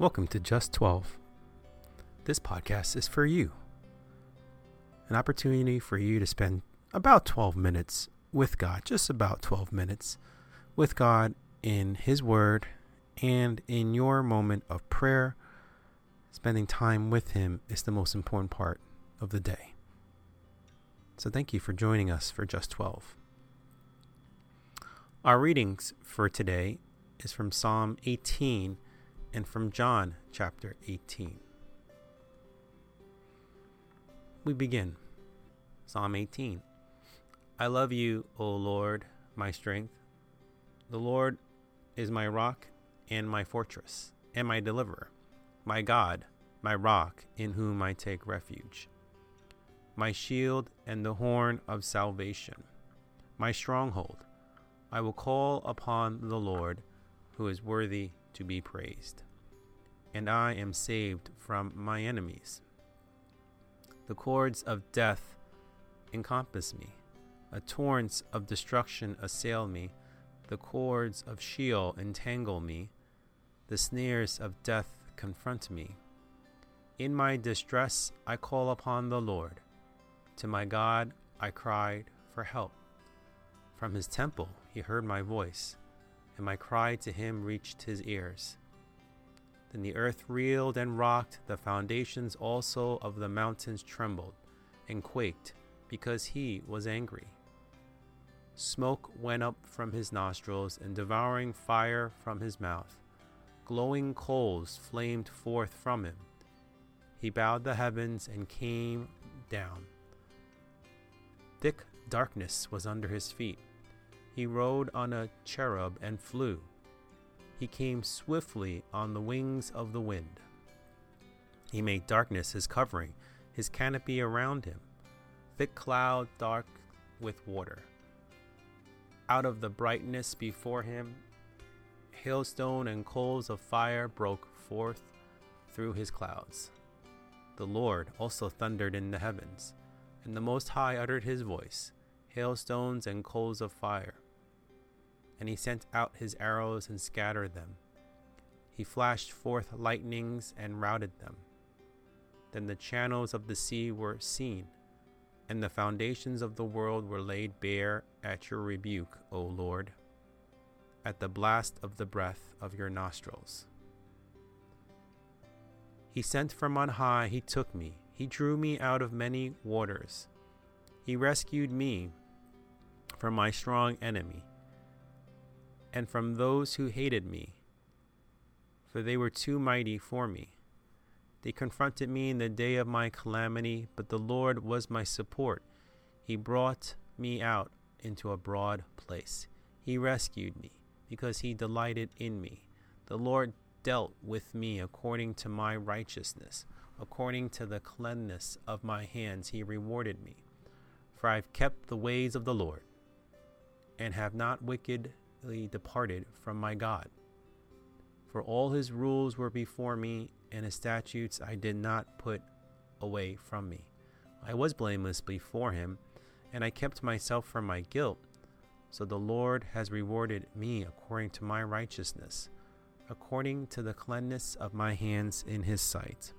Welcome to Just 12. This podcast is for you. An opportunity for you to spend about 12 minutes with God, just about 12 minutes with God in His Word and in your moment of prayer. Spending time with Him is the most important part of the day. So thank you for joining us for Just 12. Our readings for today is from Psalm 18 and from John chapter 18. We begin. Psalm 18. I love you, O Lord, my strength. The Lord is my rock and my fortress and my deliverer, my God, my rock in whom I take refuge, my shield and the horn of salvation, my stronghold. I will call upon the Lord who is worthy to be praised. And I am saved from my enemies. The cords of death encompass me, a torrent of destruction assail me, the cords of Sheol entangle me, the snares of death confront me. In my distress I call upon the Lord. To my God I cried for help. From his temple he heard my voice and my cry to him reached his ears. Then the earth reeled and rocked, the foundations also of the mountains trembled and quaked, because he was angry. Smoke went up from his nostrils, and devouring fire from his mouth. Glowing coals flamed forth from him. He bowed the heavens and came down. Thick darkness was under his feet. He rode on a cherub and flew. He came swiftly on the wings of the wind. He made darkness his covering, his canopy around him, thick cloud dark with water. Out of the brightness before him, hailstone and coals of fire broke forth through his clouds. The Lord also thundered in the heavens, and the Most High uttered his voice, hailstones and coals of fire and he sent out his arrows and scattered them. He flashed forth lightnings and routed them. Then the channels of the sea were seen, and the foundations of the world were laid bare at your rebuke, O Lord, at the blast of the breath of your nostrils. He sent from on high, he took me, he drew me out of many waters. He rescued me from my strong enemy and from those who hated me, for they were too mighty for me. They confronted me in the day of my calamity, but the Lord was my support. He brought me out into a broad place. He rescued me, because he delighted in me. The Lord dealt with me according to my righteousness. According to the cleanness of my hands, he rewarded me. For I have kept the ways of the Lord, and have not wicked departed from my God. For all his rules were before me, and his statutes I did not put away from me. I was blameless before him, and I kept myself from my guilt. So the Lord has rewarded me according to my righteousness, according to the cleanness of my hands in his sight.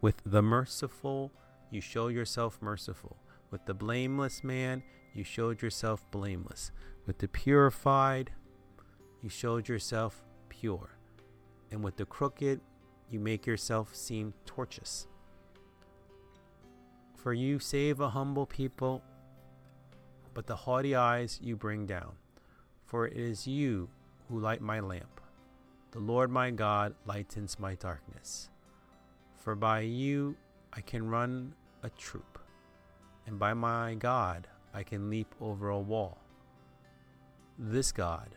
With the merciful, you show yourself merciful. With the blameless man, you showed yourself blameless. With the purified, you showed yourself pure. And with the crooked, you make yourself seem tortuous. For you save a humble people, but the haughty eyes you bring down. For it is you who light my lamp. The Lord my God lightens my darkness. For by you I can run a troop, and by my God I can leap over a wall. This God,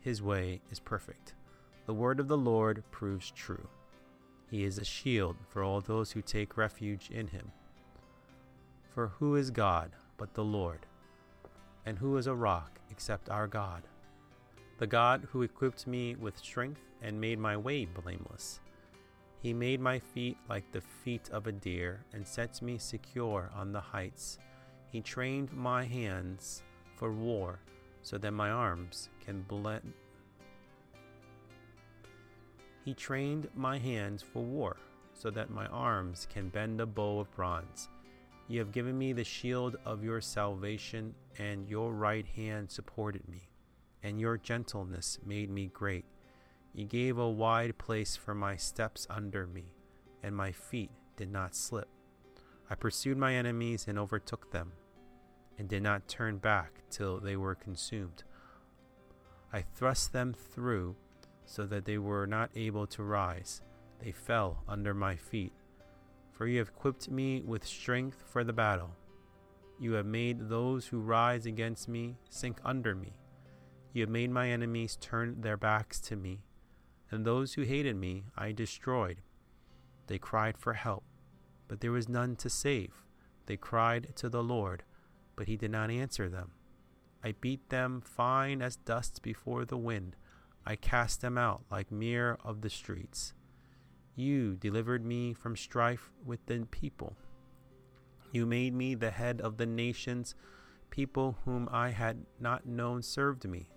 his way is perfect. The word of the Lord proves true. He is a shield for all those who take refuge in him. For who is God but the Lord? And who is a rock except our God? The God who equipped me with strength and made my way blameless. He made my feet like the feet of a deer and sets me secure on the heights. He trained my hands for war so that my arms can blend. He trained my hands for war, so that my arms can bend a bow of bronze. You have given me the shield of your salvation, and your right hand supported me, and your gentleness made me great. You gave a wide place for my steps under me, and my feet did not slip. I pursued my enemies and overtook them, and did not turn back till they were consumed. I thrust them through so that they were not able to rise. They fell under my feet. For you have equipped me with strength for the battle. You have made those who rise against me sink under me. You have made my enemies turn their backs to me and those who hated me I destroyed. They cried for help, but there was none to save. They cried to the Lord, but he did not answer them. I beat them fine as dust before the wind. I cast them out like mere of the streets. You delivered me from strife with the people. You made me the head of the nations. People whom I had not known served me.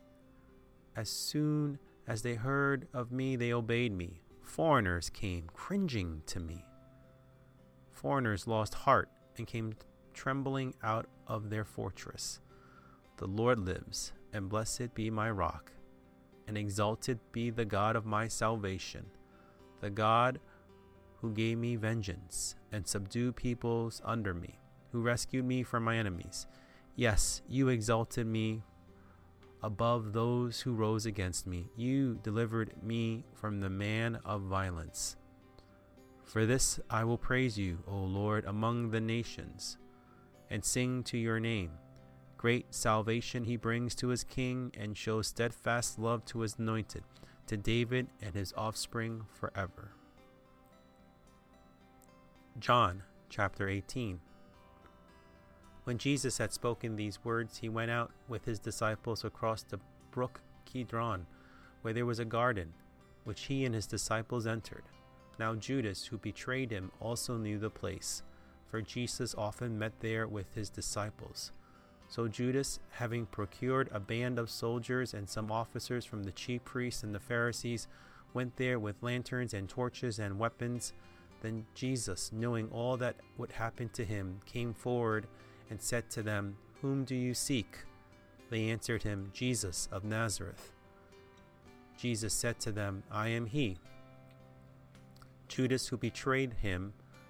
As soon as they heard of me, they obeyed me. Foreigners came, cringing to me. Foreigners lost heart and came trembling out of their fortress. The Lord lives, and blessed be my rock, and exalted be the God of my salvation, the God who gave me vengeance and subdued peoples under me, who rescued me from my enemies. Yes, you exalted me above those who rose against me. You delivered me from the man of violence. For this I will praise you, O Lord, among the nations, and sing to your name. Great salvation he brings to his king, and shows steadfast love to his anointed, to David and his offspring forever. John chapter 18. When Jesus had spoken these words, he went out with his disciples across the brook Kidron, where there was a garden, which he and his disciples entered. Now Judas, who betrayed him, also knew the place, for Jesus often met there with his disciples. So Judas, having procured a band of soldiers and some officers from the chief priests and the Pharisees, went there with lanterns and torches and weapons. Then Jesus, knowing all that would happen to him, came forward and said to them, Whom do you seek? They answered him, Jesus of Nazareth. Jesus said to them, I am he. Judas, who betrayed him,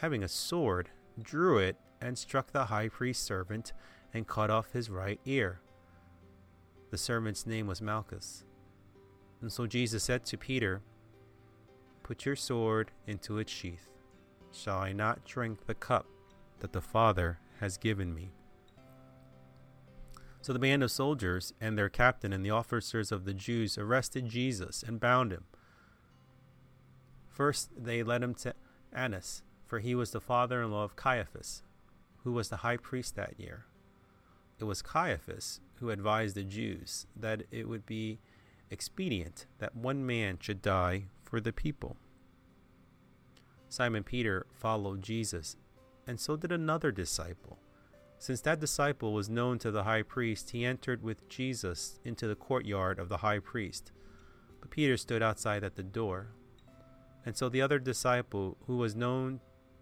having a sword, drew it and struck the high priest's servant and cut off his right ear. The servant's name was Malchus. And so Jesus said to Peter, Put your sword into its sheath. Shall I not drink the cup that the Father has given me. So the band of soldiers and their captain and the officers of the Jews arrested Jesus and bound him. First, they led him to Annas, for he was the father in law of Caiaphas, who was the high priest that year. It was Caiaphas who advised the Jews that it would be expedient that one man should die for the people. Simon Peter followed Jesus and so did another disciple. Since that disciple was known to the high priest, he entered with Jesus into the courtyard of the high priest. But Peter stood outside at the door. And so the other disciple, who was known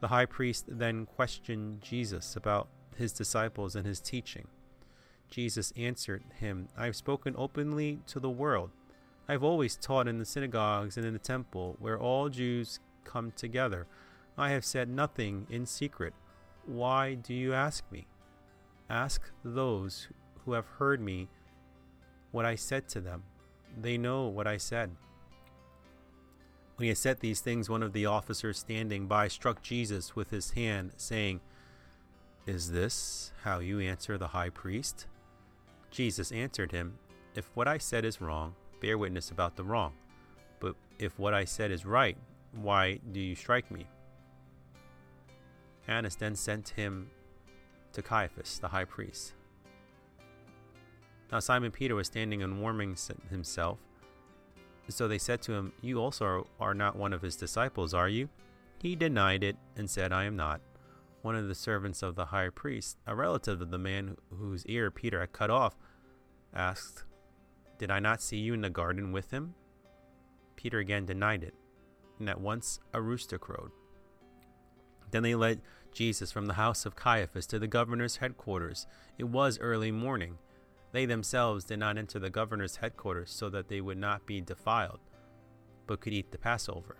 The high priest then questioned Jesus about his disciples and his teaching. Jesus answered him, I have spoken openly to the world. I have always taught in the synagogues and in the temple, where all Jews come together. I have said nothing in secret. Why do you ask me? Ask those who have heard me what I said to them. They know what I said. When he had said these things, one of the officers standing by struck Jesus with his hand, saying, Is this how you answer the high priest? Jesus answered him, If what I said is wrong, bear witness about the wrong. But if what I said is right, why do you strike me? Annas then sent him to Caiaphas, the high priest. Now Simon Peter was standing and warming himself. So they said to him, You also are not one of his disciples, are you? He denied it and said, I am not. One of the servants of the high priest, a relative of the man whose ear Peter had cut off, asked, Did I not see you in the garden with him? Peter again denied it, and at once a rooster crowed. Then they led Jesus from the house of Caiaphas to the governor's headquarters. It was early morning. They themselves did not enter the governor's headquarters so that they would not be defiled, but could eat the Passover.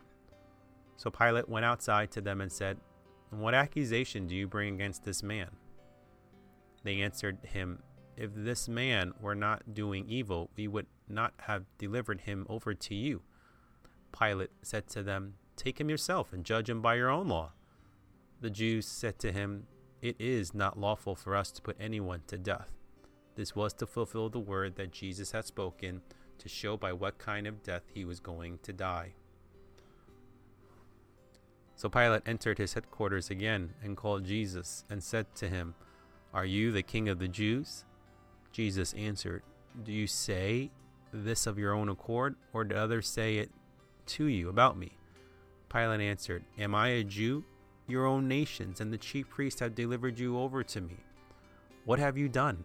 So Pilate went outside to them and said, What accusation do you bring against this man? They answered him, If this man were not doing evil, we would not have delivered him over to you. Pilate said to them, Take him yourself and judge him by your own law. The Jews said to him, It is not lawful for us to put anyone to death this was to fulfill the word that Jesus had spoken to show by what kind of death he was going to die. So Pilate entered his headquarters again and called Jesus and said to him, Are you the king of the Jews? Jesus answered, Do you say this of your own accord, or did others say it to you about me? Pilate answered, Am I a Jew? Your own nations and the chief priests have delivered you over to me. What have you done?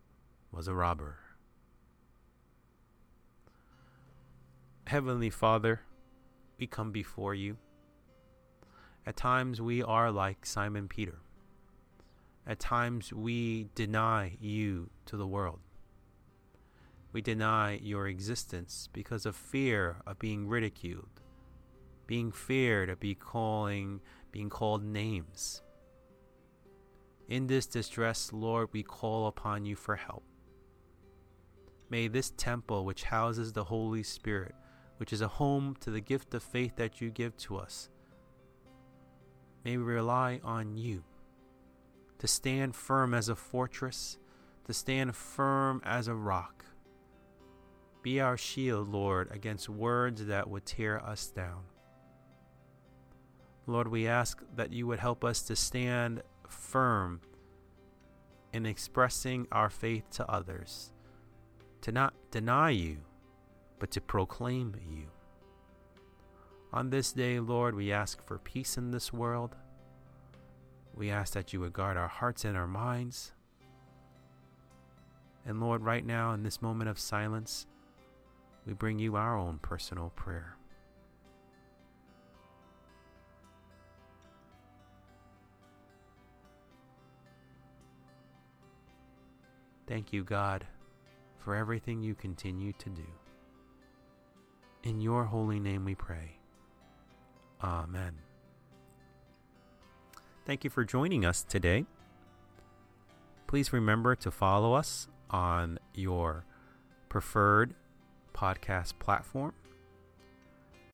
was a robber. Heavenly Father, we come before you. At times we are like Simon Peter. At times we deny you to the world. We deny your existence because of fear of being ridiculed, being feared of be calling, being called names. In this distress, Lord, we call upon you for help. May this temple, which houses the Holy Spirit, which is a home to the gift of faith that you give to us, may we rely on you to stand firm as a fortress, to stand firm as a rock. Be our shield, Lord, against words that would tear us down. Lord, we ask that you would help us to stand firm in expressing our faith to others to not deny you, but to proclaim you. On this day, Lord, we ask for peace in this world. We ask that you would guard our hearts and our minds. And Lord, right now, in this moment of silence, we bring you our own personal prayer. Thank you, God for everything you continue to do. In your holy name we pray. Amen. Thank you for joining us today. Please remember to follow us on your preferred podcast platform.